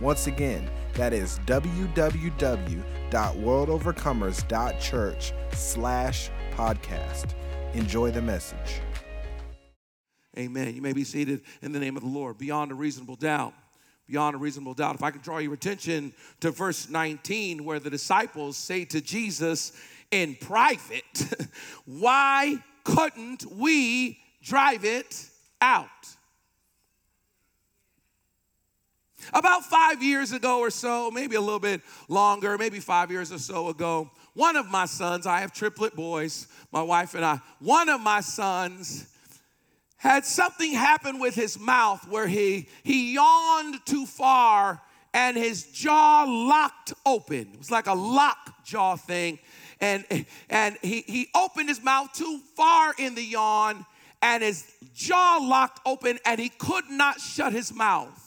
Once again, that is www.worldovercomers.church slash podcast. Enjoy the message. Amen. You may be seated in the name of the Lord. Beyond a reasonable doubt. Beyond a reasonable doubt. If I can draw your attention to verse 19, where the disciples say to Jesus in private, Why couldn't we drive it out? About five years ago or so, maybe a little bit longer, maybe five years or so ago, one of my sons, I have triplet boys, my wife and I, one of my sons had something happen with his mouth where he, he yawned too far and his jaw locked open. It was like a lock jaw thing. And, and he, he opened his mouth too far in the yawn and his jaw locked open and he could not shut his mouth.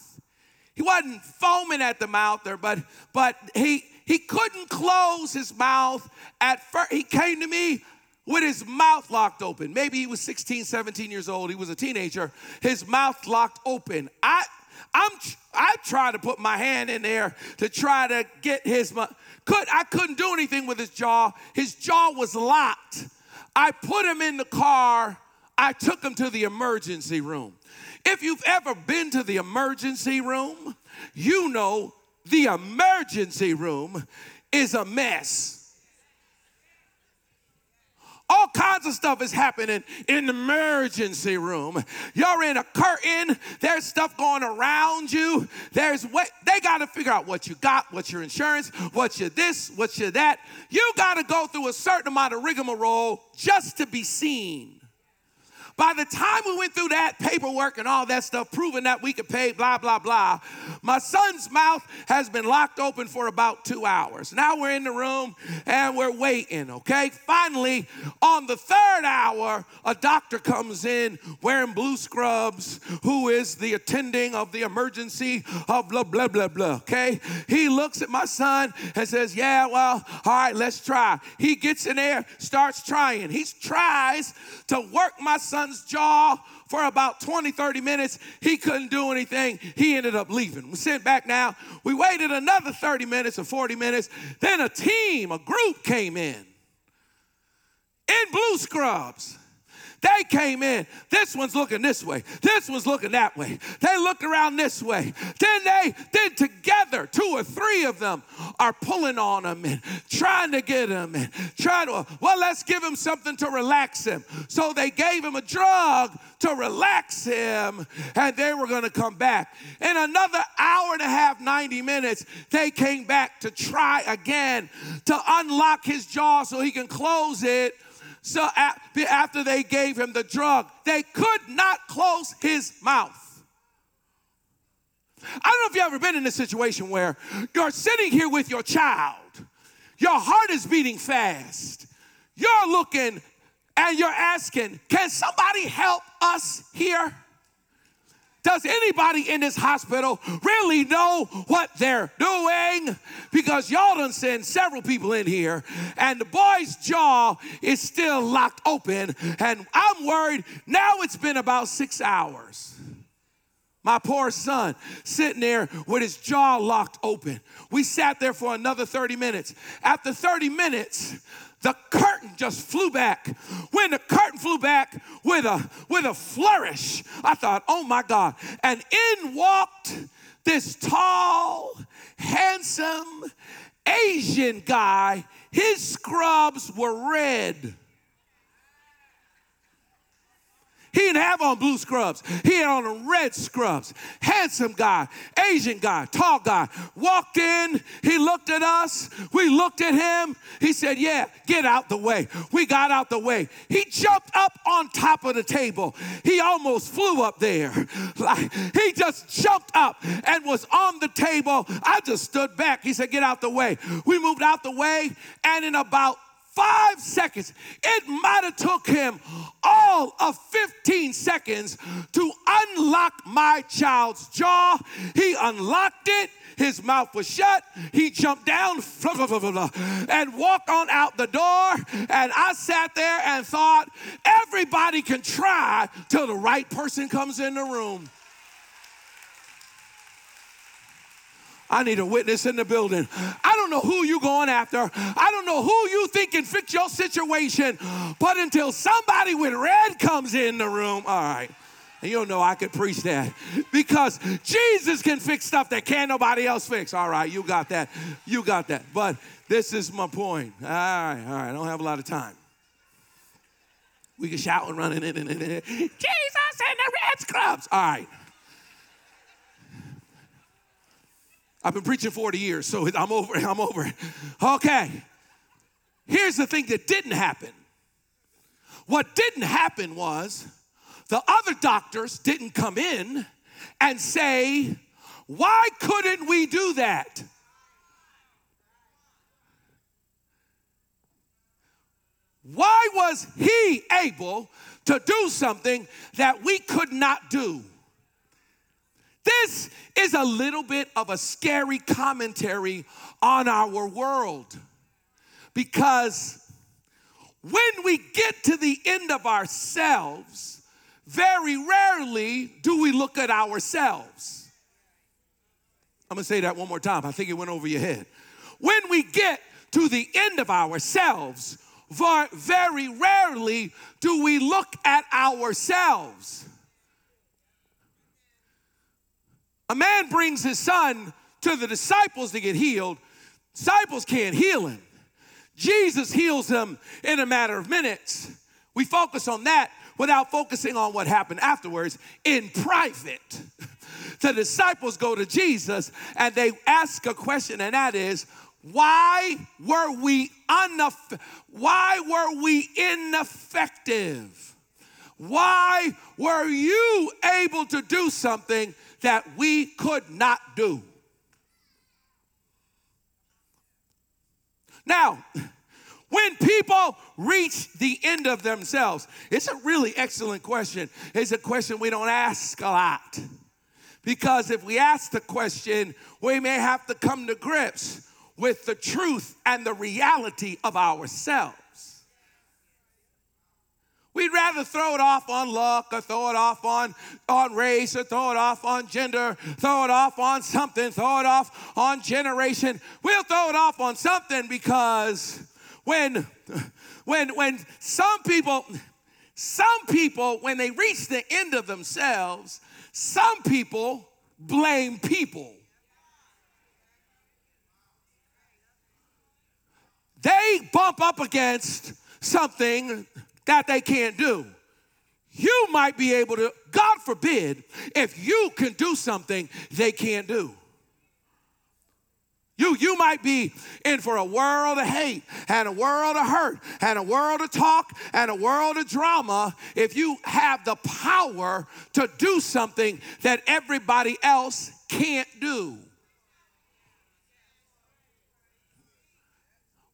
He wasn't foaming at the mouth there, but but he he couldn't close his mouth at first. He came to me with his mouth locked open. Maybe he was 16, 17 years old. He was a teenager. His mouth locked open. I I'm I tried to put my hand in there to try to get his mouth. could I couldn't do anything with his jaw. His jaw was locked. I put him in the car. I took him to the emergency room. If you've ever been to the emergency room, you know the emergency room is a mess. All kinds of stuff is happening in the emergency room. You're in a curtain, there's stuff going around you. There's what they got to figure out what you got, what's your insurance, what's your this, what's your that. You got to go through a certain amount of rigmarole just to be seen. By the time we went through that paperwork and all that stuff, proving that we could pay, blah, blah, blah, my son's mouth has been locked open for about two hours. Now we're in the room and we're waiting, okay? Finally, on the third hour, a doctor comes in wearing blue scrubs who is the attending of the emergency of blah, blah, blah, blah, okay? He looks at my son and says, Yeah, well, all right, let's try. He gets in there, starts trying. He tries to work my son son's jaw for about 20, 30 minutes. He couldn't do anything. He ended up leaving. We sit back now. We waited another 30 minutes or 40 minutes. Then a team, a group came in in blue scrubs. They came in. This one's looking this way. This one's looking that way. They looked around this way. Then they, then together, two or three of them are pulling on him and trying to get him and trying to, well, let's give him something to relax him. So they gave him a drug to relax him and they were going to come back. In another hour and a half, 90 minutes, they came back to try again to unlock his jaw so he can close it so after they gave him the drug, they could not close his mouth. I don't know if you've ever been in a situation where you're sitting here with your child, your heart is beating fast, you're looking and you're asking, Can somebody help us here? Does anybody in this hospital really know what they're doing? Because y'all done sent several people in here, and the boy's jaw is still locked open, and I'm worried now it's been about six hours. My poor son sitting there with his jaw locked open. We sat there for another 30 minutes. After 30 minutes, the curtain just flew back. When the curtain flew back with a with a flourish, I thought, "Oh my God!" And in walked this tall, handsome Asian guy. His scrubs were red. He didn't have on blue scrubs. He had on red scrubs. Handsome guy, Asian guy, tall guy. Walked in, he looked at us. We looked at him. He said, Yeah, get out the way. We got out the way. He jumped up on top of the table. He almost flew up there. Like he just jumped up and was on the table. I just stood back. He said, Get out the way. We moved out the way, and in about five seconds. It might have took him all of 15 seconds to unlock my child's jaw. He unlocked it. His mouth was shut. He jumped down and walked on out the door. And I sat there and thought, everybody can try till the right person comes in the room. I need a witness in the building. Don't know who you're going after. I don't know who you think can fix your situation. But until somebody with red comes in the room, all right. And you don't know I could preach that because Jesus can fix stuff that can't nobody else fix. All right, you got that. You got that. But this is my point. All right, all right. I don't have a lot of time. We can shout and run it in and in, Jesus and the red scrubs. All right. I've been preaching 40 years, so I'm over it. I'm over it. Okay. Here's the thing that didn't happen. What didn't happen was the other doctors didn't come in and say, Why couldn't we do that? Why was he able to do something that we could not do? This is a little bit of a scary commentary on our world because when we get to the end of ourselves, very rarely do we look at ourselves. I'm gonna say that one more time. I think it went over your head. When we get to the end of ourselves, very rarely do we look at ourselves. A man brings his son to the disciples to get healed. Disciples can't heal him. Jesus heals him in a matter of minutes. We focus on that without focusing on what happened afterwards in private. The disciples go to Jesus and they ask a question, and that is, why were we uneff- why were we ineffective? Why were you able to do something that we could not do. Now, when people reach the end of themselves, it's a really excellent question. It's a question we don't ask a lot. Because if we ask the question, we may have to come to grips with the truth and the reality of ourselves. We'd rather throw it off on luck or throw it off on, on race or throw it off on gender, throw it off on something, throw it off on generation. We'll throw it off on something because when, when, when some people, some people, when they reach the end of themselves, some people blame people. They bump up against something that they can't do. You might be able to, God forbid, if you can do something they can't do. You, you might be in for a world of hate and a world of hurt and a world of talk and a world of drama if you have the power to do something that everybody else can't do.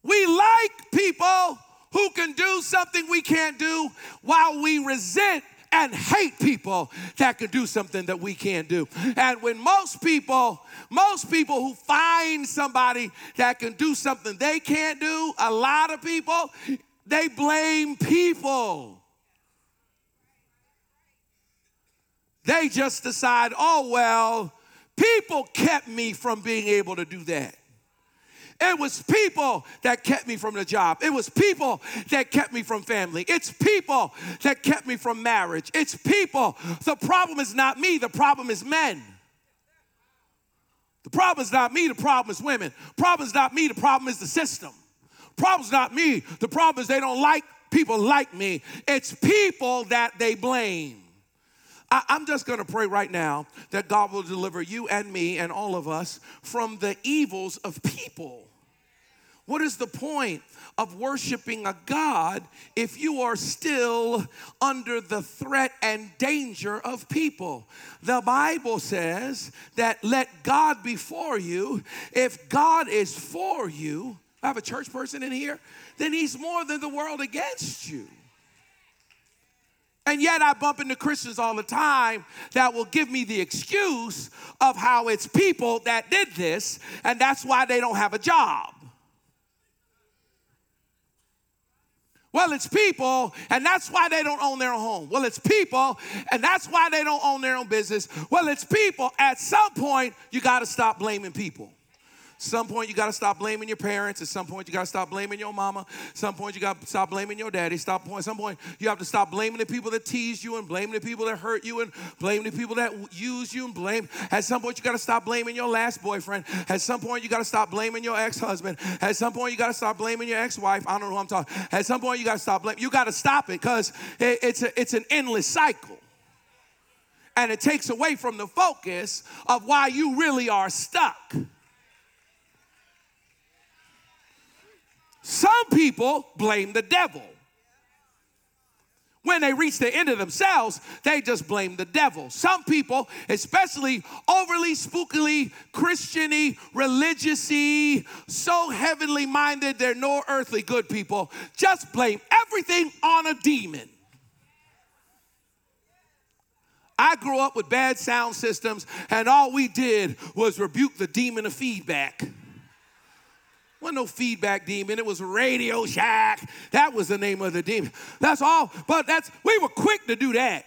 We like people who can do something we can't do while we resent and hate people that can do something that we can't do. And when most people, most people who find somebody that can do something they can't do, a lot of people, they blame people. They just decide, oh, well, people kept me from being able to do that. It was people that kept me from the job. It was people that kept me from family. It's people that kept me from marriage. It's people. The problem is not me, the problem is men. The problem is not me, the problem is women. Problem is not me, the problem is the system. Problem is not me, the problem is they don't like people like me, it's people that they blame. I, am just going to pray right now that God will deliver you and me and all of us from the evils of people. What is the point of worshiping a God if you are still under the threat and danger of people? The Bible says that let God be for you. If God is for you, I have a church person in here, then he's more than the world against you. And yet I bump into Christians all the time that will give me the excuse of how it's people that did this, and that's why they don't have a job. Well, it's people, and that's why they don't own their own home. Well, it's people, and that's why they don't own their own business. Well, it's people. At some point, you got to stop blaming people some point you got to stop blaming your parents. At some point you got to stop blaming your mama. some point you got to stop blaming your daddy. Stop point. Some point you have to stop blaming the people that tease you and blaming the people that hurt you and blaming the people that use you and blame. At some point you got to stop blaming your last boyfriend. At some point you got to stop blaming your ex-husband. At some point you got to stop blaming your ex-wife. I don't know who I'm talking. At some point you got to stop blaming. You got to stop it because it, it's a, it's an endless cycle. And it takes away from the focus of why you really are stuck. Some people blame the devil. When they reach the end of themselves, they just blame the devil. Some people, especially overly spookily, Christiany, religiously, so heavenly minded, they're no earthly good people, just blame everything on a demon. I grew up with bad sound systems, and all we did was rebuke the demon of feedback wasn't no feedback demon. It was Radio Shack. That was the name of the demon. That's all. But that's we were quick to do that.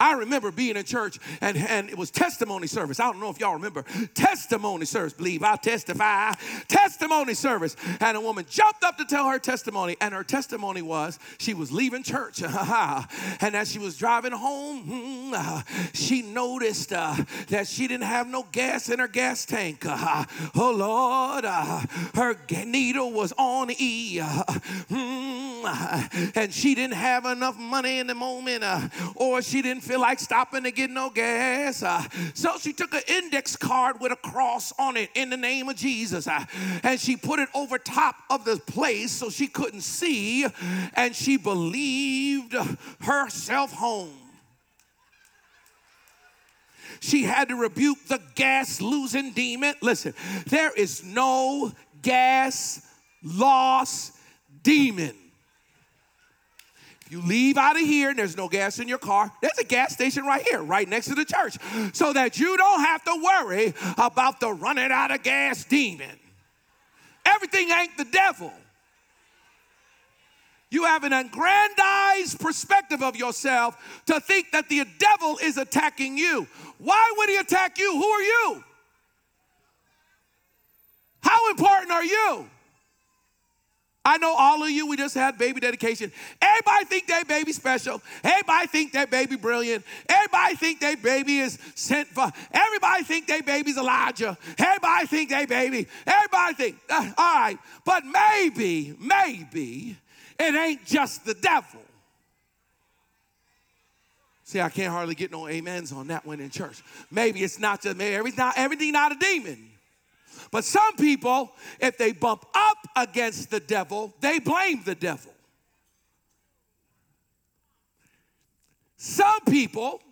I remember being in church and, and it was testimony service. I don't know if y'all remember testimony service. Believe I'll testify. Testimony service. And a woman jumped up to tell her testimony. And her testimony was she was leaving church. and as she was driving home, hmm, uh, she noticed uh, that she didn't have no gas in her gas tank. Uh, oh Lord, uh, her needle was on E. Uh, hmm, uh, and she didn't have enough money in the moment, or she didn't feel like stopping to get no gas. Uh, so she took an index card with a cross on it in the name of Jesus. Uh, and she put it over top of the place so she couldn't see. And she believed herself home. She had to rebuke the gas losing demon. Listen, there is no gas loss demon. You leave out of here and there's no gas in your car. There's a gas station right here, right next to the church, so that you don't have to worry about the running out of gas demon. Everything ain't the devil. You have an aggrandized perspective of yourself to think that the devil is attacking you. Why would he attack you? Who are you? How important are you? I know all of you, we just had baby dedication. Everybody think that baby special. Everybody think that baby brilliant. Everybody think that baby is sent for. Everybody think that baby's Elijah. Everybody think that baby. Everybody think. Uh, all right. But maybe, maybe it ain't just the devil. See, I can't hardly get no amens on that one in church. Maybe it's not just maybe not, everything not a demon. But some people, if they bump up against the devil, they blame the devil. Some people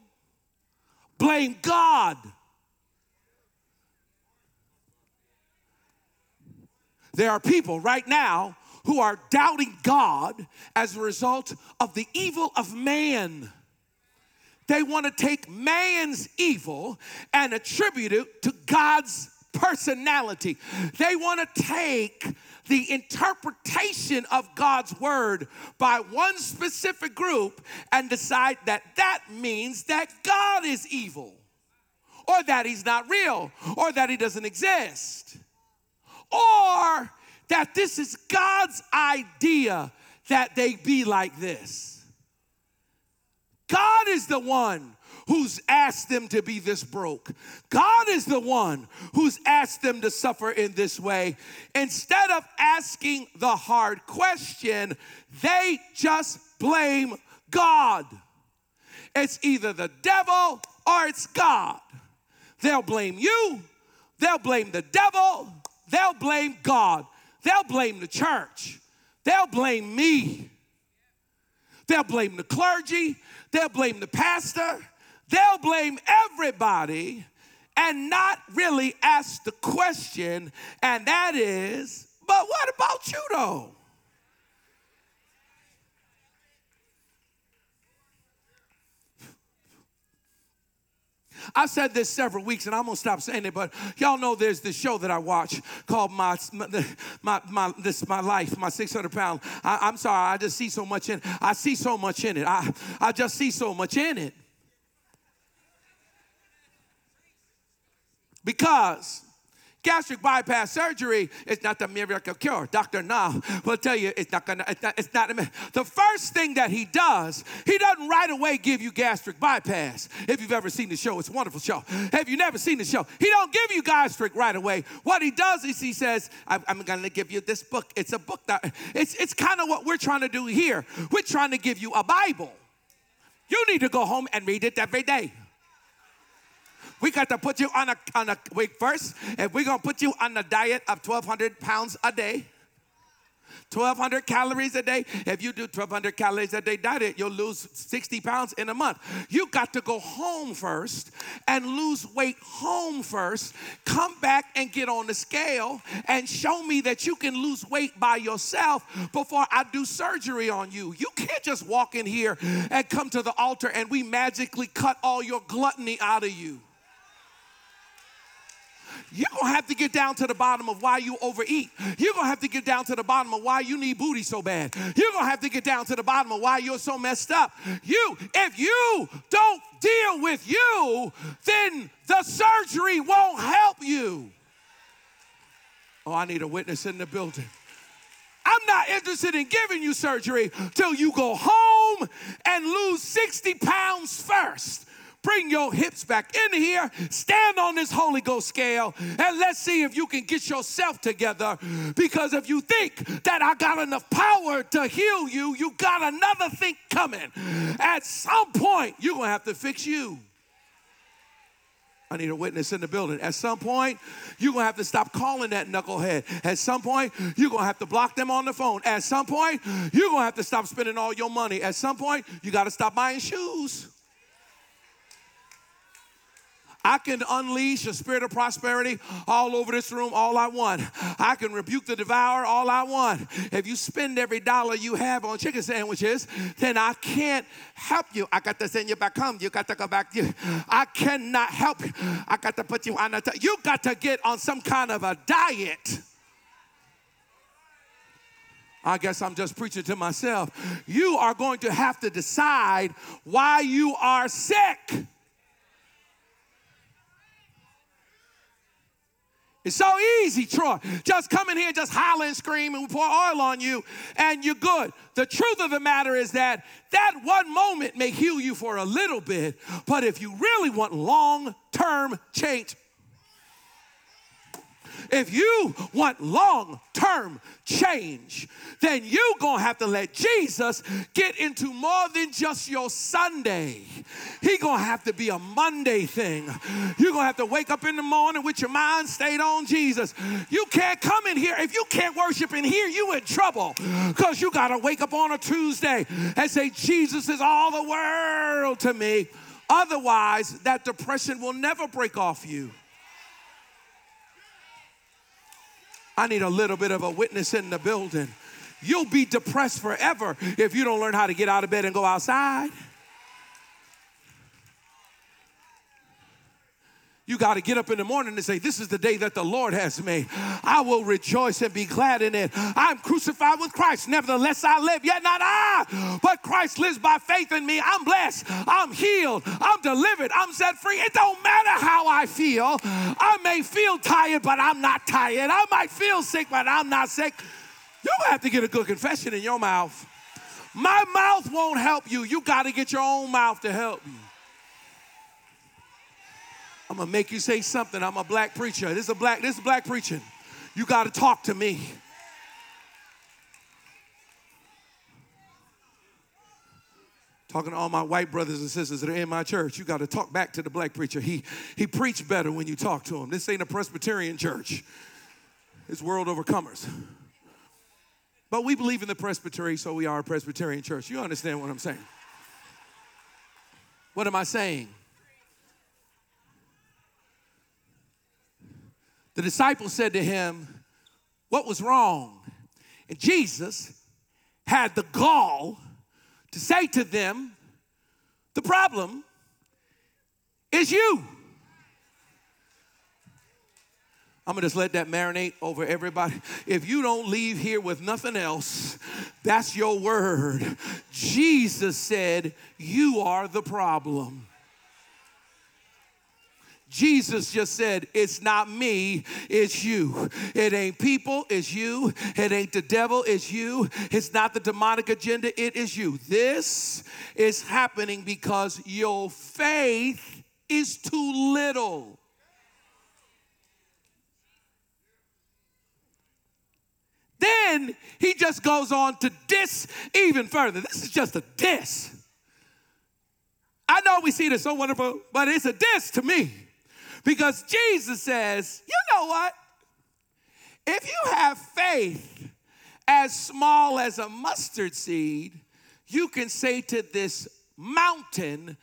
blame God. There are people right now who are doubting God as a result of the evil of man. They want to take man's evil and attribute it to God's personality. They want to take the interpretation of God's word by one specific group and decide that that means that God is evil or that he's not real or that he doesn't exist or that this is God's idea that they be like this. God is the one who's asked them to be this broke. God is the one who's asked them to suffer in this way. Instead of asking the hard question, they just blame God. It's either the devil or it's God. They'll blame you, they'll blame the devil, they'll blame God, they'll blame the church, they'll blame me, they'll blame the clergy, they'll blame the pastor, they'll blame everybody and not really ask the question, and that is, but what about you though? I said this several weeks, and I'm gonna stop saying it. But y'all know there's this show that I watch called my my my this my life, my 600 pound. I, am sorry, I just see so much in. I see so much in it. I I just see so much in it because Gastric bypass surgery is not the miracle cure. Dr. Now will tell you it's not gonna, it's not, it's not, the first thing that he does, he doesn't right away give you gastric bypass. If you've ever seen the show, it's a wonderful show. Have you never seen the show? He don't give you gastric right away. What he does is he says, I'm, I'm gonna give you this book. It's a book that, it's, it's kind of what we're trying to do here. We're trying to give you a Bible. You need to go home and read it every day. We got to put you on a, on a wait first. If we're going to put you on a diet of 1,200 pounds a day, 1,200 calories a day. If you do 1,200 calories a day diet, you'll lose 60 pounds in a month. You got to go home first and lose weight home first. Come back and get on the scale and show me that you can lose weight by yourself before I do surgery on you. You can't just walk in here and come to the altar and we magically cut all your gluttony out of you. You're gonna have to get down to the bottom of why you overeat. You're gonna have to get down to the bottom of why you need booty so bad. You're gonna have to get down to the bottom of why you're so messed up. You, if you don't deal with you, then the surgery won't help you. Oh, I need a witness in the building. I'm not interested in giving you surgery till you go home and lose 60 pounds first. Bring your hips back in here. Stand on this Holy Ghost scale and let's see if you can get yourself together. Because if you think that I got enough power to heal you, you got another thing coming. At some point, you're going to have to fix you. I need a witness in the building. At some point, you're gonna have to stop calling that knucklehead. At some point, you're gonna have to block them on the phone. At some point, you're gonna have to stop spending all your money. At some point, you gotta stop buying shoes. I can unleash a spirit of prosperity all over this room all I want. I can rebuke the devourer all I want. If you spend every dollar you have on chicken sandwiches, then I can't help you. I got to send you back home. You got to go back. I cannot help you. I got to put you on a. T- you got to get on some kind of a diet. I guess I'm just preaching to myself. You are going to have to decide why you are sick. It's so easy, Troy. Just come in here, just holler and scream, and we pour oil on you, and you're good. The truth of the matter is that that one moment may heal you for a little bit, but if you really want long term change, if you want long term change, then you're gonna have to let Jesus get into more than just your Sunday. He gonna have to be a Monday thing. You're gonna have to wake up in the morning with your mind stayed on Jesus. You can't come in here. If you can't worship in here, you in trouble. Because you gotta wake up on a Tuesday and say, Jesus is all the world to me. Otherwise, that depression will never break off you. I need a little bit of a witness in the building. You'll be depressed forever if you don't learn how to get out of bed and go outside. You got to get up in the morning and say, This is the day that the Lord has made. I will rejoice and be glad in it. I'm crucified with Christ. Nevertheless, I live, yet not I, but Christ lives by faith in me. I'm blessed. I'm healed. I'm delivered. I'm set free. It don't matter how I feel. I may feel tired, but I'm not tired. I might feel sick, but I'm not sick. You have to get a good confession in your mouth. My mouth won't help you. You got to get your own mouth to help you. I'm gonna make you say something. I'm a black preacher. This is a black, this is black preaching. You gotta talk to me. Talking to all my white brothers and sisters that are in my church, you got to talk back to the black preacher. He, he preached better when you talk to him. This ain't a Presbyterian church, it's World Overcomers. But we believe in the Presbytery, so we are a Presbyterian church. You understand what I'm saying? What am I saying? The disciples said to him, What was wrong? And Jesus had the gall to say to them, The problem is you. I'm gonna just let that marinate over everybody. If you don't leave here with nothing else, that's your word. Jesus said, You are the problem. Jesus just said, It's not me, it's you. It ain't people, it's you. It ain't the devil, it's you. It's not the demonic agenda, it is you. This is happening because your faith is too little. Then he just goes on to diss even further. This is just a diss. I know we see this so wonderful, but it's a diss to me. Because Jesus says, you know what? If you have faith as small as a mustard seed, you can say to this mountain,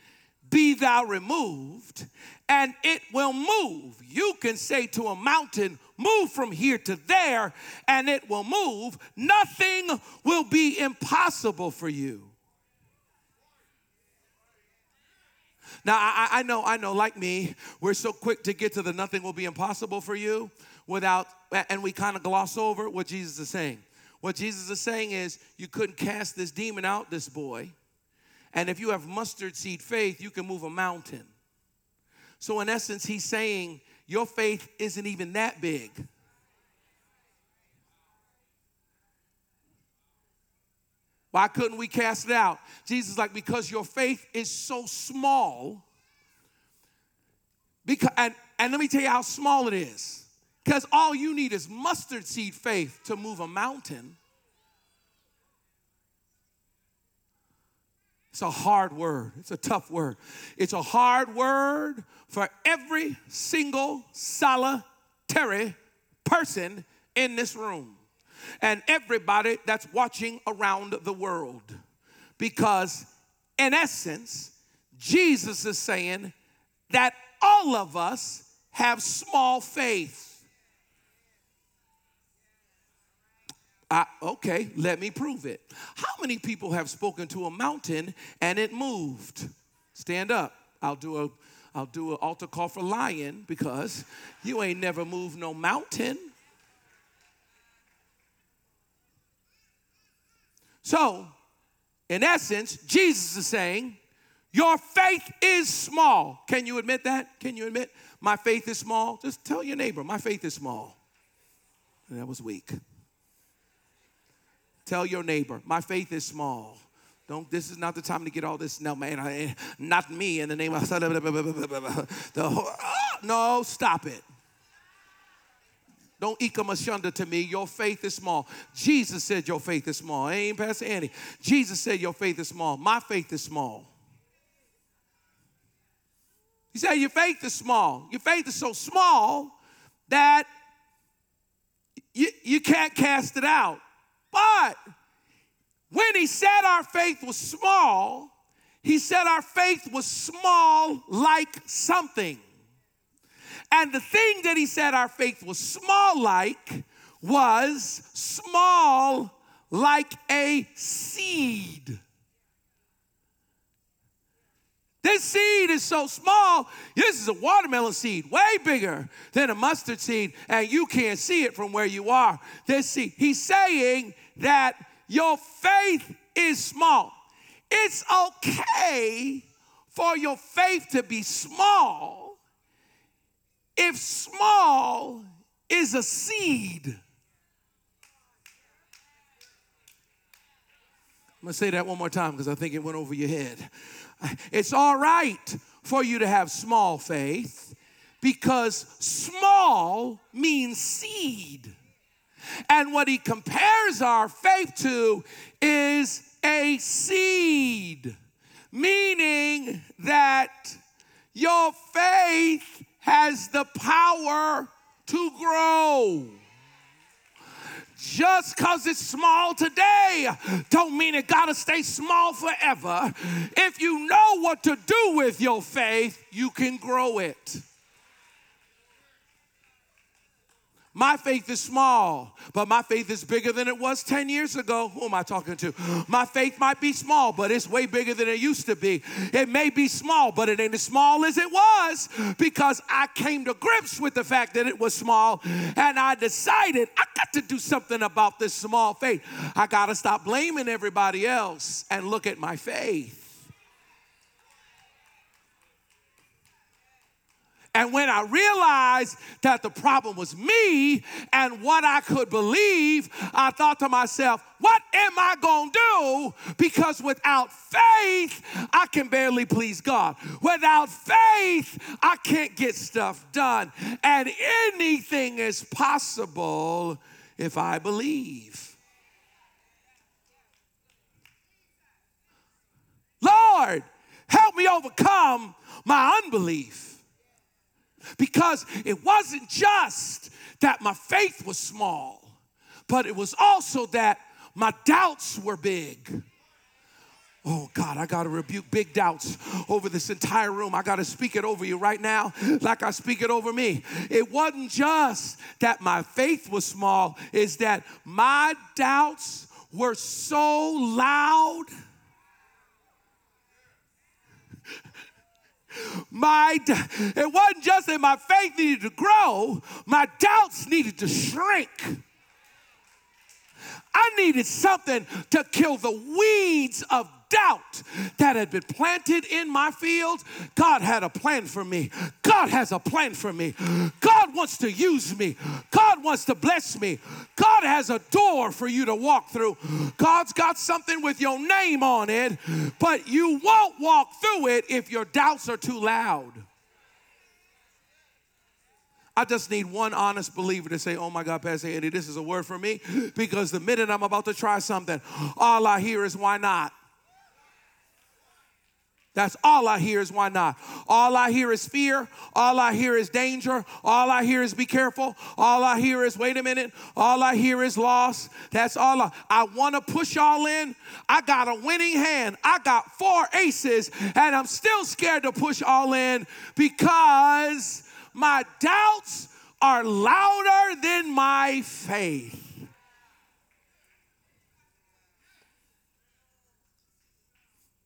Be thou removed, and it will move. You can say to a mountain, Move from here to there, and it will move. Nothing will be impossible for you. Now, I, I, know, I know, like me, we're so quick to get to the nothing will be impossible for you without, and we kind of gloss over what Jesus is saying. What Jesus is saying is, you couldn't cast this demon out, this boy. And if you have mustard seed faith, you can move a mountain. So, in essence, he's saying, your faith isn't even that big. Why couldn't we cast it out? Jesus like, because your faith is so small. Because, and, and let me tell you how small it is. Because all you need is mustard seed faith to move a mountain. It's a hard word. It's a tough word. It's a hard word for every single solitary person in this room and everybody that's watching around the world. Because, in essence, Jesus is saying that all of us have small faith. Uh, okay, let me prove it. How many people have spoken to a mountain and it moved? Stand up. I'll do a I'll do an altar call for lion because you ain't never moved no mountain. So, in essence, Jesus is saying, Your faith is small. Can you admit that? Can you admit my faith is small? Just tell your neighbor, My faith is small. And that was weak. Tell your neighbor, My faith is small. Don't, this is not the time to get all this. No, man, I, not me in the name of the, whole. Ah, no, stop it. Don't ikamashunda to me. Your faith is small. Jesus said your faith is small. ain't Pastor Andy. Jesus said your faith is small. My faith is small. He said your faith is small. Your faith is so small that you, you can't cast it out. But when he said our faith was small, he said our faith was small like something. And the thing that he said our faith was small like was small like a seed. This seed is so small. This is a watermelon seed, way bigger than a mustard seed, and you can't see it from where you are. This seed. He's saying that your faith is small. It's okay for your faith to be small if small is a seed, I'm gonna say that one more time because I think it went over your head. It's all right for you to have small faith because small means seed. And what he compares our faith to is a seed, meaning that your faith has the power to grow. Just because it's small today don't mean it got to stay small forever. If you know what to do with your faith, you can grow it. My faith is small, but my faith is bigger than it was 10 years ago. Who am I talking to? My faith might be small, but it's way bigger than it used to be. It may be small, but it ain't as small as it was because I came to grips with the fact that it was small and I decided I got to do something about this small faith. I got to stop blaming everybody else and look at my faith. And when I realized that the problem was me and what I could believe, I thought to myself, what am I going to do? Because without faith, I can barely please God. Without faith, I can't get stuff done. And anything is possible if I believe. Lord, help me overcome my unbelief. Because it wasn't just that my faith was small, but it was also that my doubts were big. Oh God, I got to rebuke big doubts over this entire room. I got to speak it over you right now, like I speak it over me. It wasn't just that my faith was small, is that my doubts were so loud my it wasn't just that my faith needed to grow, my doubts needed to shrink. I needed something to kill the weeds of doubt that had been planted in my field, God had a plan for me. God has a plan for me. God wants to use me. God wants to bless me. God has a door for you to walk through. God's got something with your name on it, but you won't walk through it if your doubts are too loud. I just need one honest believer to say, Oh my God, Pastor Andy, this is a word for me. Because the minute I'm about to try something, all I hear is, Why not? That's all I hear is why not. All I hear is fear. All I hear is danger. All I hear is be careful. All I hear is wait a minute. All I hear is loss. That's all I, I want to push all in. I got a winning hand. I got four aces and I'm still scared to push all in because my doubts are louder than my faith.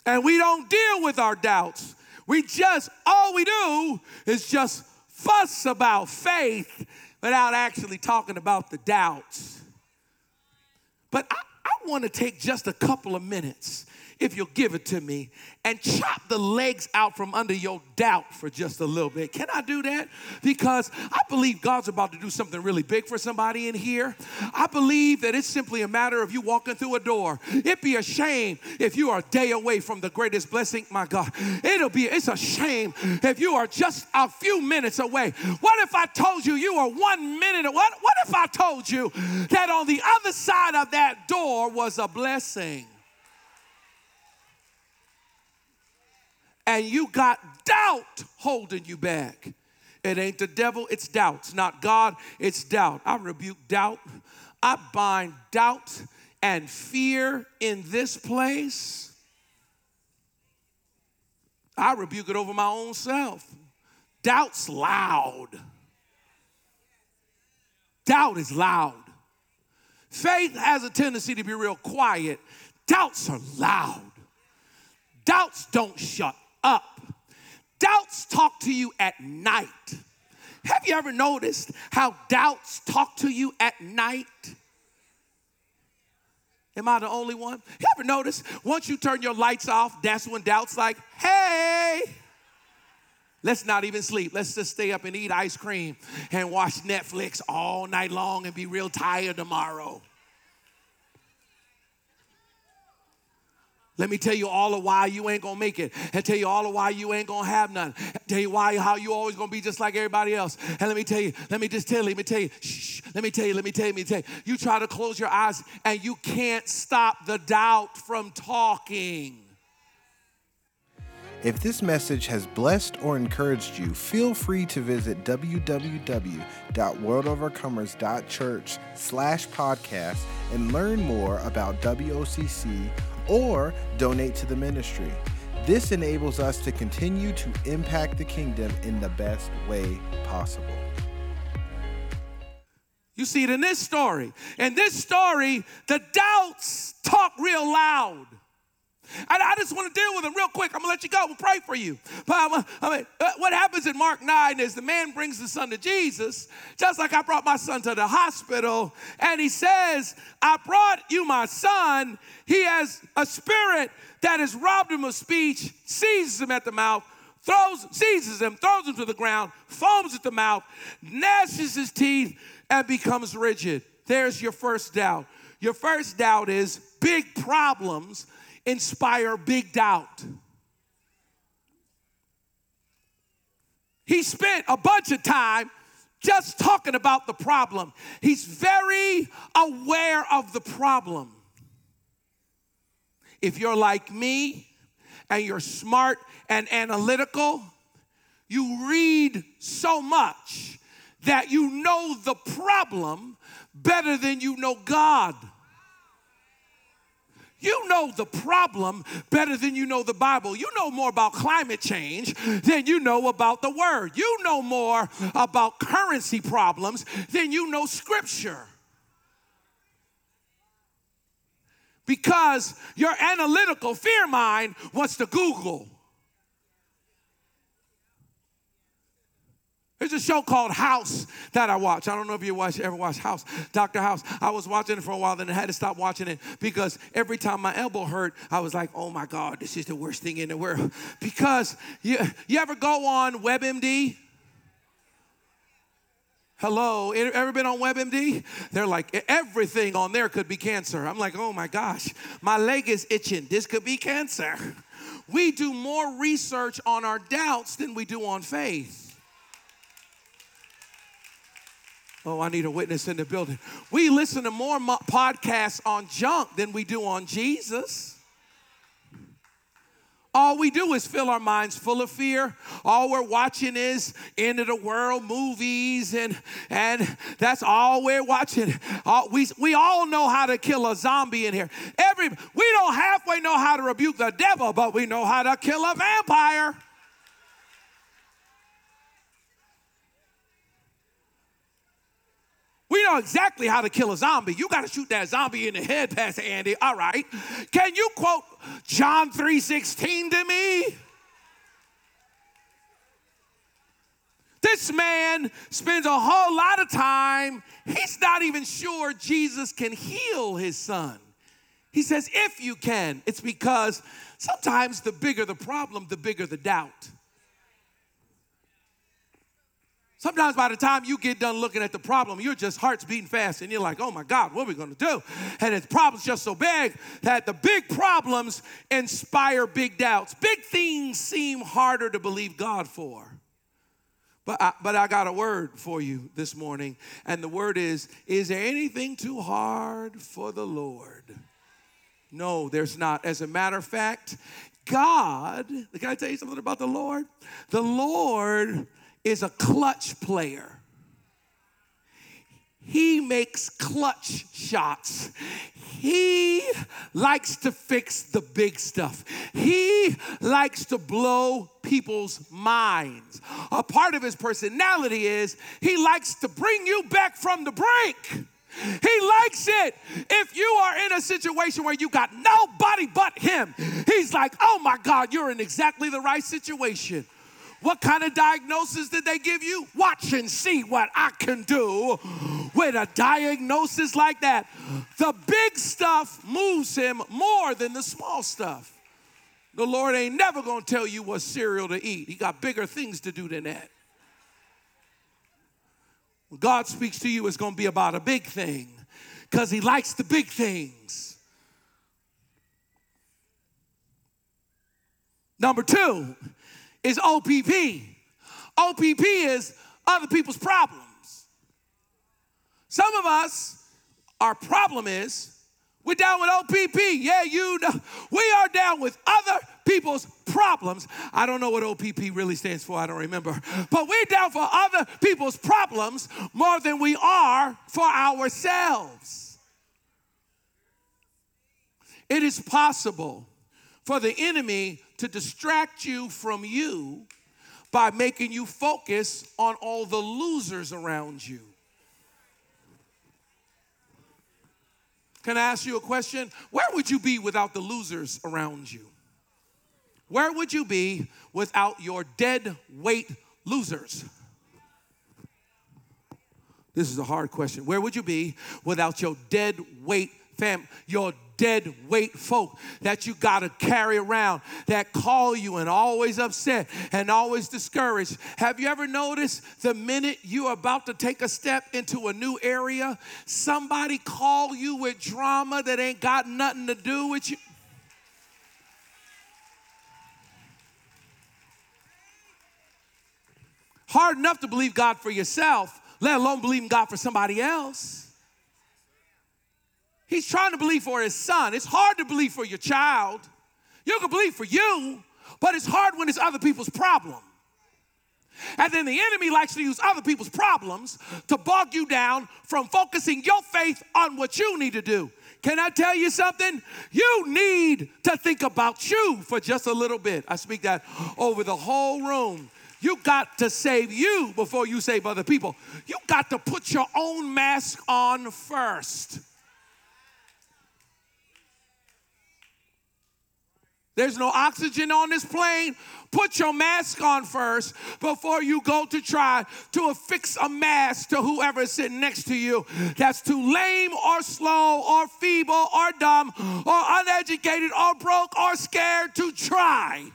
And we don't deal with our doubts. We just, all we do is just fuss about faith without actually talking about the doubts. But I, I want to take just a couple of minutes if you'll give it to me, and chop the legs out from under your doubt for just a little bit. Can I do that? Because I believe God's about to do something really big for somebody in here. I believe that it's simply a matter of you walking through a door. It'd be a shame if you are a day away from the greatest blessing, my God. It'll be, it's a shame if you are just a few minutes away. What if I told you you were one minute? What, what if I told you that on the other side of that door was a blessing? And you got doubt holding you back. It ain't the devil, it's doubt. It's not God, it's doubt. I rebuke doubt. I bind doubt and fear in this place. I rebuke it over my own self. Doubt's loud. Doubt is loud. Faith has a tendency to be real quiet. Doubts are loud. Doubts don't shut up. Doubts talk to you at night. Have you ever noticed how doubts talk to you at night? Am I the only one? You ever notice once you turn your lights off, that's when doubt's like, hey, let's not even sleep. Let's just stay up and eat ice cream and watch Netflix all night long and be real tired tomorrow. Let me tell you all of why you ain't gonna make it, and tell you all of why you ain't gonna have none. Tell you why how you always gonna be just like everybody else. And let me tell you, let me just tell you, let me tell you, shh, let me tell you, let me tell you, let me tell you. You try to close your eyes and you can't stop the doubt from talking. If this message has blessed or encouraged you, feel free to visit www.worldovercomers.church slash podcast and learn more about WOCC or donate to the ministry. This enables us to continue to impact the kingdom in the best way possible. You see it in this story. In this story, the doubts talk real loud. And I just want to deal with them real quick. I'm going to let you go. We'll pray for you. But I'm, mean, uh, what happens in Mark 9 is the man brings the son to Jesus, just like I brought my son to the hospital. And he says, I brought you my son. He has a spirit that has robbed him of speech, seizes him at the mouth, throws, seizes him, throws him to the ground, foams at the mouth, gnashes his teeth, and becomes rigid. There's your first doubt. Your first doubt is big problems inspire big doubt. He spent a bunch of time just talking about the problem. He's very aware of the problem. If you're like me and you're smart and analytical, you read so much that you know the problem better than you know God. You know the problem better than you know the Bible. You know more about climate change than you know about the Word. You know more about currency problems than you know Scripture. Because your analytical fear mind wants to Google. There's a show called House that I watch. I don't know if you watch, ever watch House, Dr. House. I was watching it for a while, then I had to stop watching it because every time my elbow hurt, I was like, oh my God, this is the worst thing in the world. Because you, you ever go on WebMD? Hello, ever been on WebMD? They're like, everything on there could be cancer. I'm like, oh my gosh, my leg is itching. This could be cancer. We do more research on our doubts than we do on faith. Oh, I need a witness in the building. We listen to more mo- podcasts on junk than we do on Jesus. All we do is fill our minds full of fear. All we're watching is end of the world movies, and and that's all we're watching. All, we we all know how to kill a zombie in here. Every we don't halfway know how to rebuke the devil, but we know how to kill a vampire. We know exactly how to kill a zombie. You got to shoot that zombie in the head, Pastor Andy. All right. Can you quote John 3:16 to me? This man spends a whole lot of time, he's not even sure Jesus can heal his son. He says, if you can. It's because sometimes the bigger the problem, the bigger the doubt. Sometimes by the time you get done looking at the problem, your just heart's beating fast and you're like, oh my God, what are we gonna do? And the problem's just so big that the big problems inspire big doubts. Big things seem harder to believe God for. But I, but I got a word for you this morning, and the word is Is there anything too hard for the Lord? No, there's not. As a matter of fact, God, can I tell you something about the Lord? The Lord is a clutch player. He makes clutch shots. He likes to fix the big stuff. He likes to blow people's minds. A part of his personality is he likes to bring you back from the brink. He likes it. If you are in a situation where you got nobody but him, he's like, oh my God, you're in exactly the right situation. What kind of diagnosis did they give you? Watch and see what I can do with a diagnosis like that. The big stuff moves him more than the small stuff. The Lord ain't never gonna tell you what cereal to eat, He got bigger things to do than that. When God speaks to you, it's gonna be about a big thing because He likes the big things. Number two is OPP. OPP is other people's problems. Some of us, our problem is we're down with OPP. Yeah, you know. We are down with other people's problems. I don't know what OPP really stands for, I don't remember. But we're down for other people's problems more than we are for ourselves. It is possible for the enemy to distract you from you by making you focus on all the losers around you. Can I ask you a question? Where would you be without the losers around you? Where would you be without your dead weight losers? This is a hard question. Where would you be without your dead weight fam, your dead weight folk that you got to carry around that call you and always upset and always discouraged. Have you ever noticed the minute you're about to take a step into a new area, somebody call you with drama that ain't got nothing to do with you? Hard enough to believe God for yourself, let alone believe in God for somebody else. He's trying to believe for his son. It's hard to believe for your child. You can believe for you, but it's hard when it's other people's problem. And then the enemy likes to use other people's problems to bog you down from focusing your faith on what you need to do. Can I tell you something? You need to think about you for just a little bit. I speak that over the whole room. You got to save you before you save other people. You got to put your own mask on first. There's no oxygen on this plane. Put your mask on first before you go to try to affix a mask to whoever is sitting next to you that's too lame or slow or feeble or dumb or uneducated or broke or scared to try.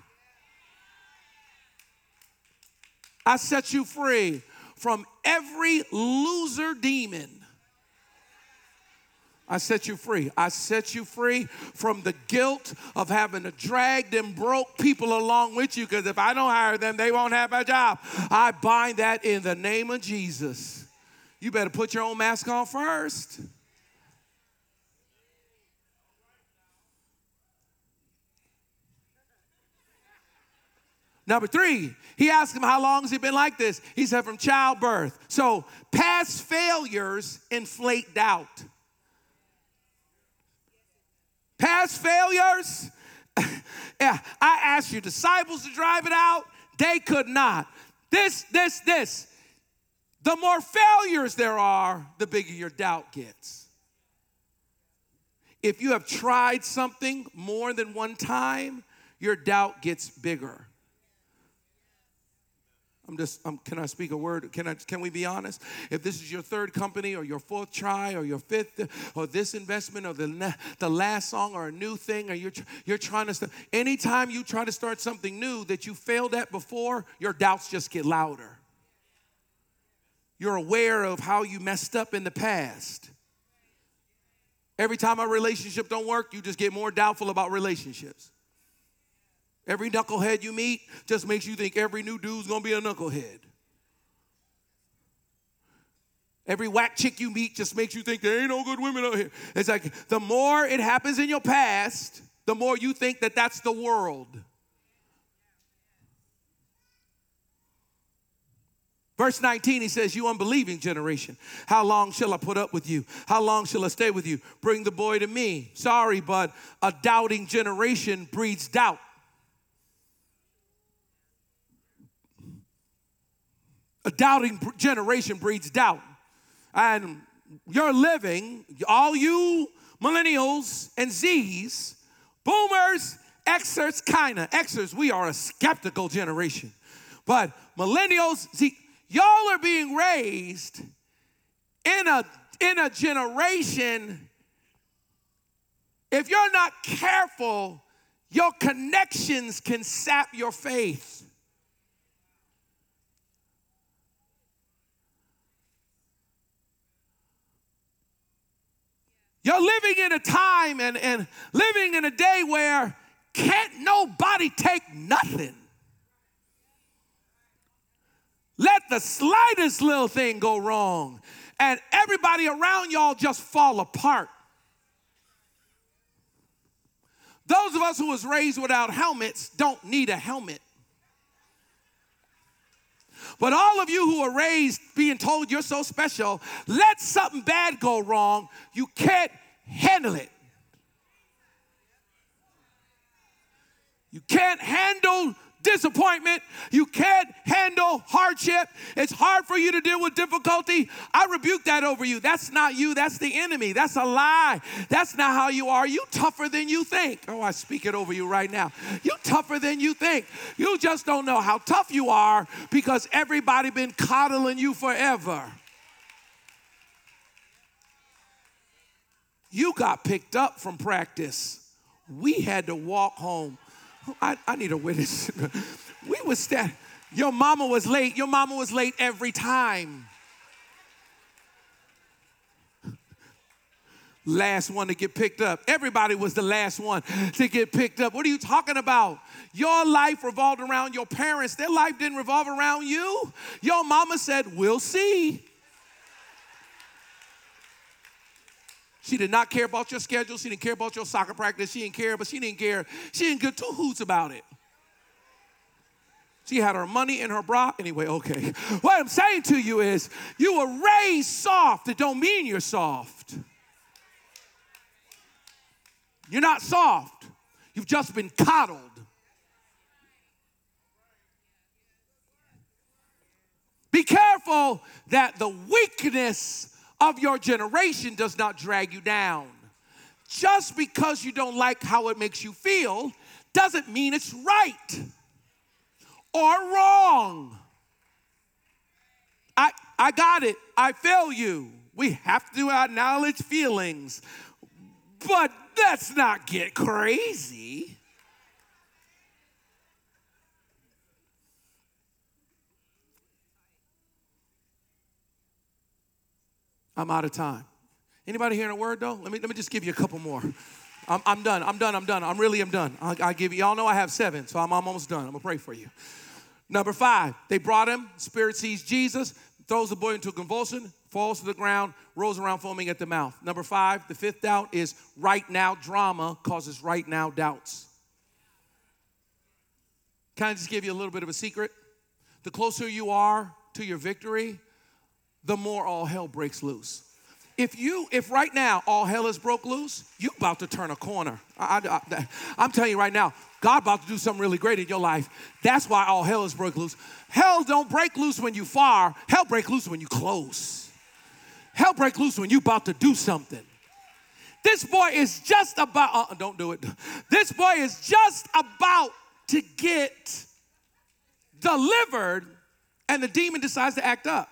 I set you free from every loser demon I set you free. I set you free from the guilt of having to drag them broke people along with you because if I don't hire them, they won't have a job. I bind that in the name of Jesus. You better put your own mask on first. Number three, he asked him, How long has he been like this? He said, From childbirth. So, past failures inflate doubt. Past failures, yeah, I asked your disciples to drive it out, they could not. This, this, this. The more failures there are, the bigger your doubt gets. If you have tried something more than one time, your doubt gets bigger. I'm just, um, can I speak a word? Can, I, can we be honest? If this is your third company or your fourth try or your fifth or this investment or the, the last song or a new thing or you're, you're trying to, start, anytime you try to start something new that you failed at before, your doubts just get louder. You're aware of how you messed up in the past. Every time a relationship don't work, you just get more doubtful about relationships. Every knucklehead you meet just makes you think every new dude's gonna be a knucklehead. Every whack chick you meet just makes you think there ain't no good women out here. It's like the more it happens in your past, the more you think that that's the world. Verse 19, he says, You unbelieving generation, how long shall I put up with you? How long shall I stay with you? Bring the boy to me. Sorry, but a doubting generation breeds doubt. A doubting generation breeds doubt. And you're living, all you millennials and Z's, boomers, Xers, kind of. Xers, we are a skeptical generation. But millennials, see, y'all are being raised in a, in a generation, if you're not careful, your connections can sap your faith. You're living in a time and, and living in a day where can't nobody take nothing. Let the slightest little thing go wrong, and everybody around y'all just fall apart. Those of us who was raised without helmets don't need a helmet. But all of you who are raised being told you're so special, let something bad go wrong, you can't handle it. You can't handle disappointment. You can't handle hardship. It's hard for you to deal with difficulty. I rebuke that over you. That's not you. That's the enemy. That's a lie. That's not how you are. You tougher than you think. Oh, I speak it over you right now. You tougher than you think. You just don't know how tough you are because everybody been coddling you forever. You got picked up from practice. We had to walk home I, I need a witness. we was stand. Your mama was late. Your mama was late every time. Last one to get picked up. Everybody was the last one to get picked up. What are you talking about? Your life revolved around your parents. Their life didn't revolve around you. Your mama said, We'll see. She did not care about your schedule. She didn't care about your soccer practice. She didn't care, but she didn't care. She didn't give two hoots about it. She had her money in her bra. Anyway, okay. What I'm saying to you is, you were raised soft. It don't mean you're soft. You're not soft. You've just been coddled. Be careful that the weakness of your generation does not drag you down. Just because you don't like how it makes you feel doesn't mean it's right or wrong. I, I got it. I feel you. We have to acknowledge feelings, but let's not get crazy. I'm out of time. Anybody hearing a word though? Let me, let me just give you a couple more. I'm, I'm done. I'm done. I'm done. I'm really am done. I, I give you, y'all know I have seven, so I'm, I'm almost done. I'm gonna pray for you. Number five, they brought him. Spirit sees Jesus, throws the boy into a convulsion, falls to the ground, rolls around foaming at the mouth. Number five, the fifth doubt is right now drama causes right now doubts. Can I just give you a little bit of a secret? The closer you are to your victory, the more all hell breaks loose. If you, if right now all hell is broke loose, you about to turn a corner. I, am telling you right now, God about to do something really great in your life. That's why all hell is broke loose. Hell don't break loose when you far. Hell break loose when you close. Hell break loose when you about to do something. This boy is just about, uh, don't do it. This boy is just about to get delivered, and the demon decides to act up.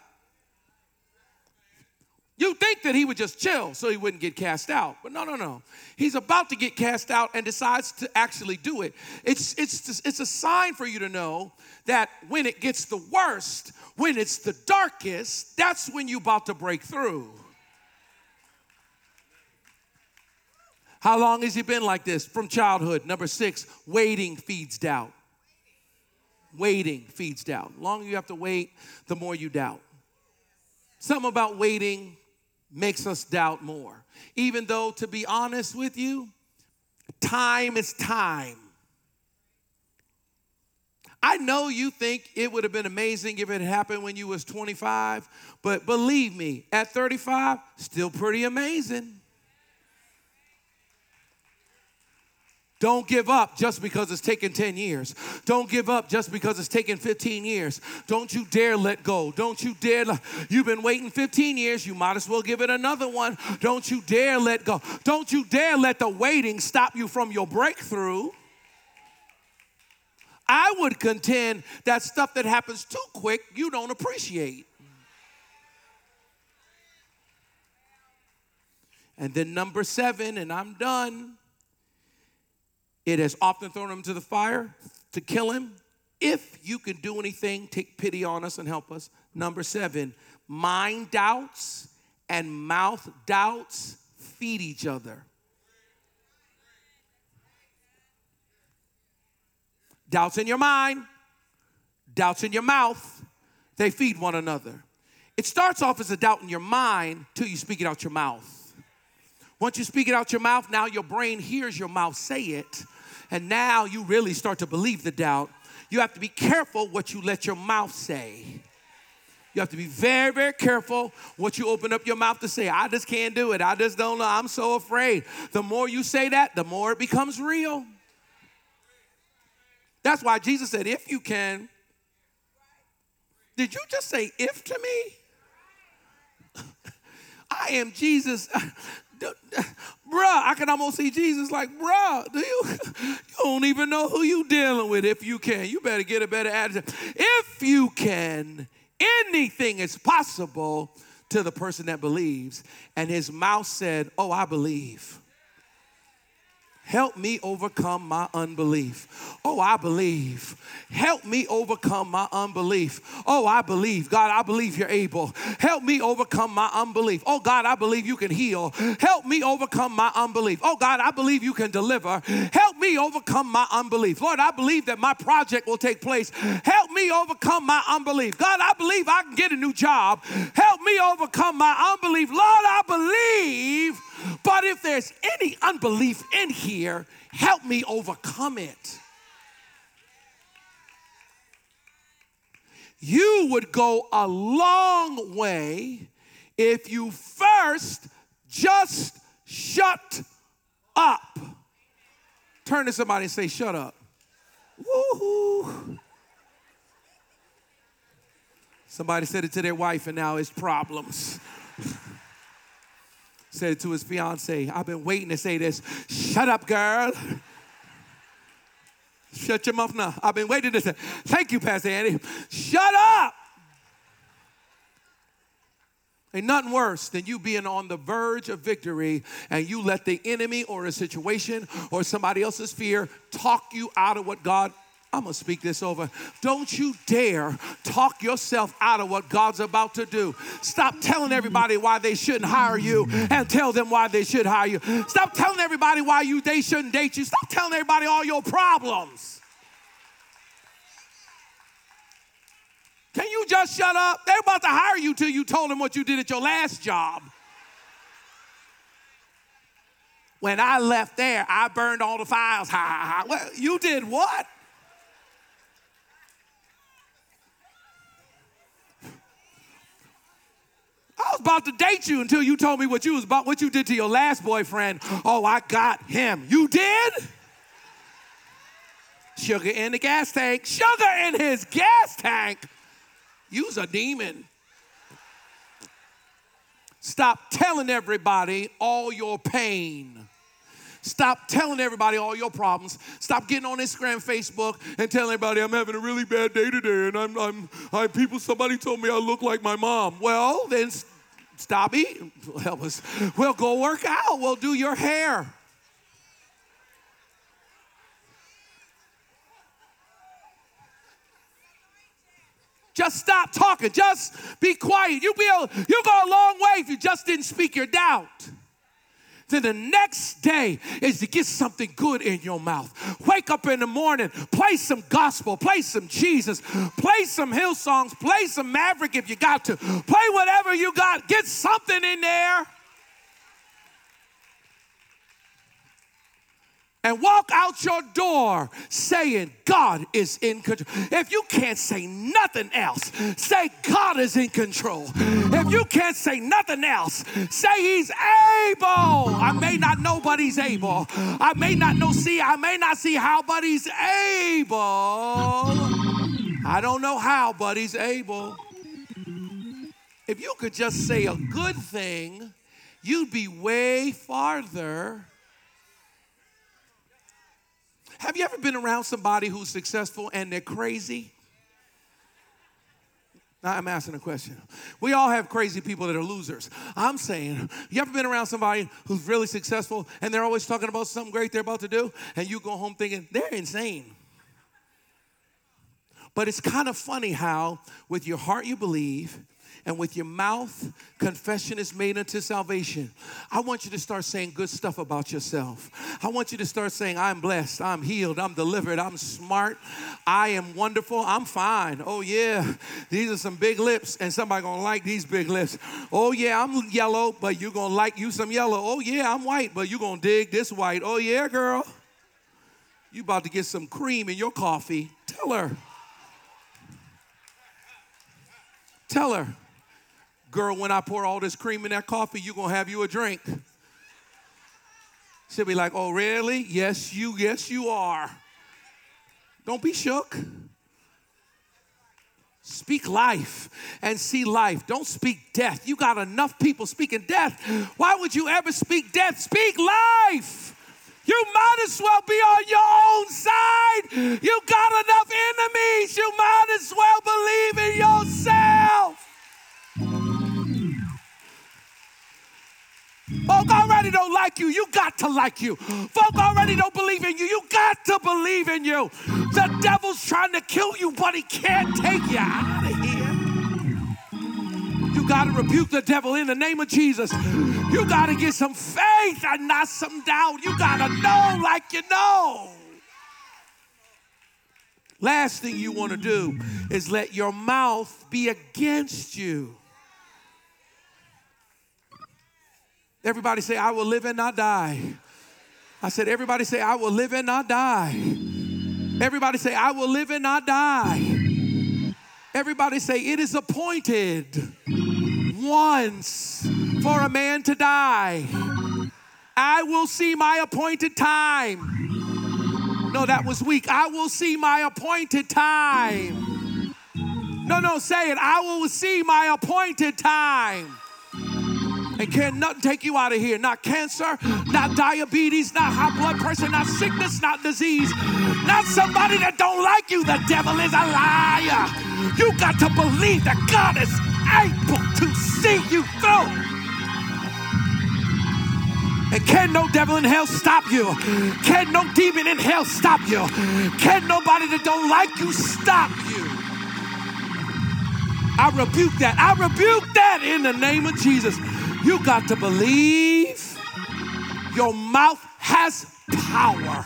You think that he would just chill so he wouldn't get cast out. But no, no, no. He's about to get cast out and decides to actually do it. It's, it's, it's a sign for you to know that when it gets the worst, when it's the darkest, that's when you're about to break through. How long has he been like this? From childhood. Number six, waiting feeds doubt. Waiting feeds doubt. The longer you have to wait, the more you doubt. Something about waiting makes us doubt more. Even though, to be honest with you, time is time. I know you think it would have been amazing if it happened when you was 25, but believe me, at 35, still pretty amazing. Don't give up just because it's taken 10 years. Don't give up just because it's taken 15 years. Don't you dare let go. Don't you dare. You've been waiting 15 years. You might as well give it another one. Don't you dare let go. Don't you dare let the waiting stop you from your breakthrough. I would contend that stuff that happens too quick, you don't appreciate. And then number seven, and I'm done it has often thrown him to the fire to kill him. If you can do anything, take pity on us and help us. Number seven, mind doubts and mouth doubts feed each other. Doubts in your mind, doubts in your mouth, they feed one another. It starts off as a doubt in your mind till you speak it out your mouth. Once you speak it out your mouth, now your brain hears your mouth say it, and now you really start to believe the doubt. You have to be careful what you let your mouth say. You have to be very, very careful what you open up your mouth to say. I just can't do it. I just don't know. I'm so afraid. The more you say that, the more it becomes real. That's why Jesus said, if you can. Did you just say if to me? I am Jesus. Bruh, I can almost see Jesus like, bruh, do you, you don't even know who you dealing with if you can. You better get a better attitude. If you can, anything is possible to the person that believes. And his mouth said, Oh, I believe. Help me overcome my unbelief. Oh, I believe. Help me overcome my unbelief. Oh, I believe. God, I believe you're able. Help me overcome my unbelief. Oh, God, I believe you can heal. Help me overcome my unbelief. Oh, God, I believe you can deliver. Help me overcome my unbelief. Lord, I believe that my project will take place. Help me overcome my unbelief. God, I believe I can get a new job. Help me overcome my unbelief. Lord, I believe but if there's any unbelief in here, help me overcome it. You would go a long way if you first just shut up. Turn to somebody and say, Shut up. Woohoo. Somebody said it to their wife, and now it's problems said to his fiance, I've been waiting to say this. Shut up, girl. Shut your mouth now. I've been waiting to say, thank you, Pastor Andy. Shut up. Ain't nothing worse than you being on the verge of victory and you let the enemy or a situation or somebody else's fear talk you out of what God I'm gonna speak this over. Don't you dare talk yourself out of what God's about to do. Stop telling everybody why they shouldn't hire you and tell them why they should hire you. Stop telling everybody why you they shouldn't date you. Stop telling everybody all your problems. Can you just shut up? They're about to hire you till you told them what you did at your last job. When I left there, I burned all the files. Ha, ha, ha. Well, you did what? I was about to date you until you told me what you was about, what you did to your last boyfriend. Oh, I got him. You did? Sugar in the gas tank. Sugar in his gas tank. You's a demon. Stop telling everybody all your pain. Stop telling everybody all your problems. Stop getting on Instagram, Facebook, and telling everybody I'm having a really bad day today, and I'm, I'm, I people. Somebody told me I look like my mom. Well, then stop eating. Help us. We'll go work out. We'll do your hair. Just stop talking. Just be quiet. You be a, you go a long way if you just didn't speak your doubt then the next day is to get something good in your mouth. Wake up in the morning, play some gospel, play some Jesus, play some Hillsongs, play some Maverick if you got to, play whatever you got, get something in there. And walk out your door saying, God is in control. If you can't say nothing else, say, God is in control. If you can't say nothing else, say, He's able. I may not know, but He's able. I may not know, see, I may not see how, but He's able. I don't know how, but He's able. If you could just say a good thing, you'd be way farther have you ever been around somebody who's successful and they're crazy? I'm asking a question. We all have crazy people that are losers. I'm saying, you ever been around somebody who's really successful and they're always talking about something great they're about to do, and you go home thinking, they're insane. But it's kind of funny how, with your heart, you believe, and with your mouth confession is made unto salvation. I want you to start saying good stuff about yourself. I want you to start saying, I'm blessed, I'm healed, I'm delivered, I'm smart, I am wonderful, I'm fine. Oh, yeah, these are some big lips, and somebody gonna like these big lips. Oh, yeah, I'm yellow, but you're gonna like you some yellow. Oh, yeah, I'm white, but you're gonna dig this white. Oh, yeah, girl. You about to get some cream in your coffee. Tell her. Tell her, girl, when I pour all this cream in that coffee, you're gonna have you a drink. She'll be like, oh, really? Yes, you, yes, you are. Don't be shook. Speak life and see life. Don't speak death. You got enough people speaking death. Why would you ever speak death? Speak life. You might as well be on your own side. You got enough enemies. You might as well believe in yourself. Folk already don't like you. You got to like you. Folk already don't believe in you. You got to believe in you. The devil's trying to kill you, but he can't take you out of here. You got to rebuke the devil in the name of Jesus. You got to get some faith and not some doubt. You got to know like you know. Last thing you want to do is let your mouth be against you. Everybody say, I will live and not die. I said, everybody say, I will live and not die. Everybody say, I will live and not die. Everybody say, it is appointed once for a man to die. I will see my appointed time. No, that was weak. I will see my appointed time. No, no, say it. I will see my appointed time. And can nothing take you out of here. Not cancer, not diabetes, not high blood pressure, not sickness, not disease, not somebody that don't like you. The devil is a liar. You got to believe that God is able to see you through. And can no devil in hell stop you? Can no demon in hell stop you? Can nobody that don't like you stop you? I rebuke that. I rebuke that in the name of Jesus. You got to believe your mouth has power.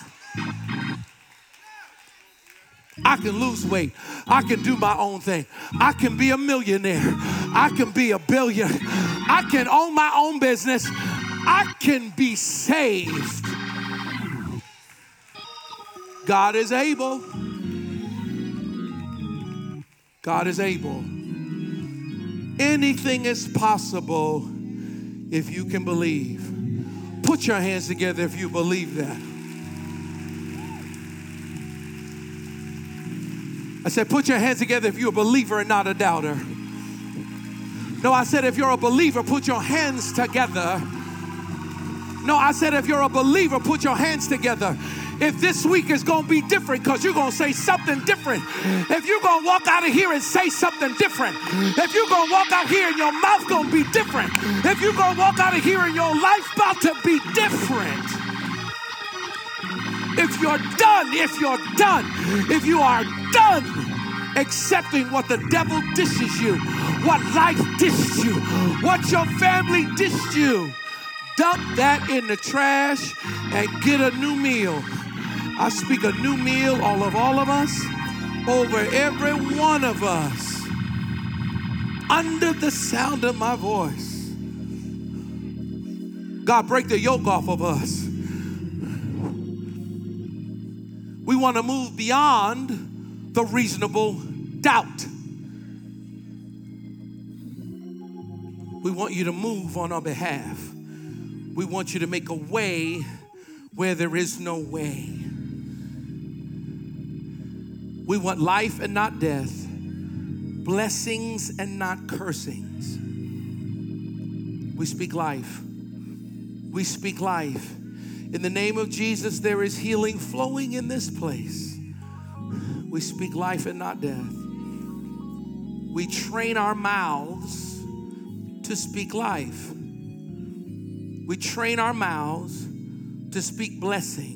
I can lose weight. I can do my own thing. I can be a millionaire. I can be a billionaire. I can own my own business. I can be saved. God is able. God is able. Anything is possible if you can believe. Put your hands together if you believe that. I said, put your hands together if you're a believer and not a doubter. No, I said, if you're a believer, put your hands together. No, I said, if you're a believer, put your hands together if this week is going to be different because you're going to say something different. If you're going to walk out of here and say something different. If you're going to walk out here and your mouth going to be different. If you're going to walk out of here and your life about to be different. If you're done, if you're done, if you are done accepting what the devil dishes you, what life dishes you, what your family dished you, dump that in the trash and get a new meal. I speak a new meal all of all of us, over every one of us, under the sound of my voice. God, break the yoke off of us. We want to move beyond the reasonable doubt. We want you to move on our behalf. We want you to make a way where there is no way. We want life and not death, blessings and not cursings. We speak life. We speak life. In the name of Jesus, there is healing flowing in this place. We speak life and not death. We train our mouths to speak life. We train our mouths to speak blessing.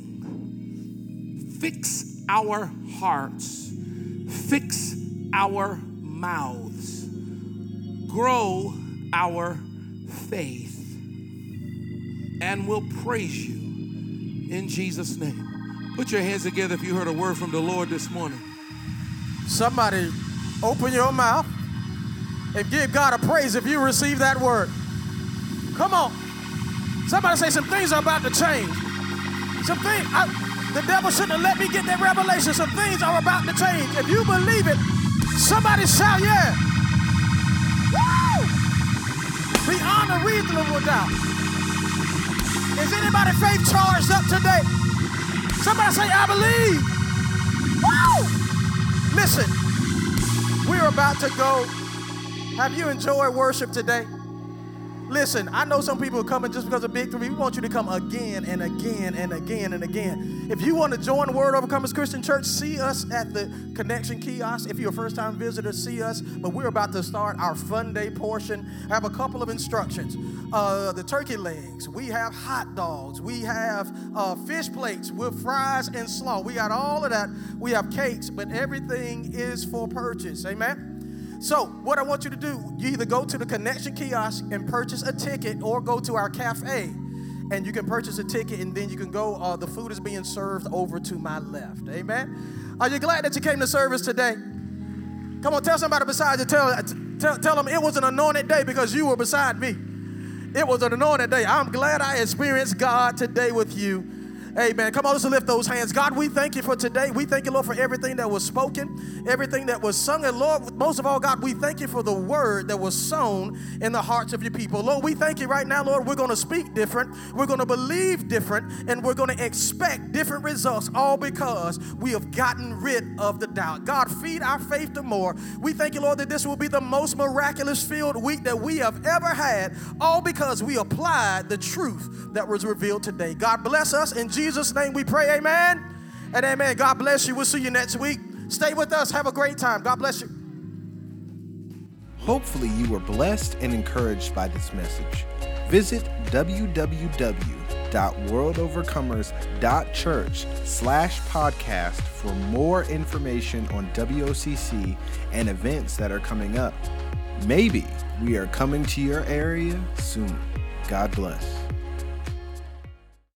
Fix our hearts, fix our mouths. grow our faith. And we'll praise you in Jesus' name. Put your hands together if you heard a word from the Lord this morning. Somebody open your mouth and give God a praise if you receive that word. Come on. Somebody say some things are about to change. Some things, I, the devil shouldn't have let me get that revelation. Some things are about to change. If you believe it, somebody shout, yeah. Woo! Beyond a reasonable doubt. Is anybody faith charged up today? Somebody say, I believe. Woo! Listen, we're about to go. Have you enjoyed worship today? Listen, I know some people are coming just because of Big Three. We want you to come again and again and again and again. If you want to join Word Overcomers Christian Church, see us at the Connection Kiosk. If you're a first time visitor, see us. But we're about to start our fun day portion. I have a couple of instructions. Uh, the turkey legs, we have hot dogs, we have uh, fish plates with fries and slaw. We got all of that. We have cakes, but everything is for purchase. Amen. So, what I want you to do, you either go to the connection kiosk and purchase a ticket or go to our cafe and you can purchase a ticket and then you can go. Uh, the food is being served over to my left. Amen. Are you glad that you came to service today? Come on, tell somebody beside you, tell, tell, tell them it was an anointed day because you were beside me. It was an anointed day. I'm glad I experienced God today with you. Amen. Come on, let's lift those hands. God, we thank you for today. We thank you, Lord, for everything that was spoken, everything that was sung. And Lord, most of all, God, we thank you for the word that was sown in the hearts of your people. Lord, we thank you right now, Lord. We're going to speak different, we're going to believe different, and we're going to expect different results, all because we have gotten rid of the doubt. God, feed our faith to more. We thank you, Lord, that this will be the most miraculous field week that we have ever had, all because we applied the truth that was revealed today. God bless us in Jesus' Jesus' name we pray, amen. And amen. God bless you. We'll see you next week. Stay with us. Have a great time. God bless you. Hopefully, you were blessed and encouraged by this message. Visit www.wordovercomers.church slash podcast for more information on WOCC and events that are coming up. Maybe we are coming to your area soon. God bless.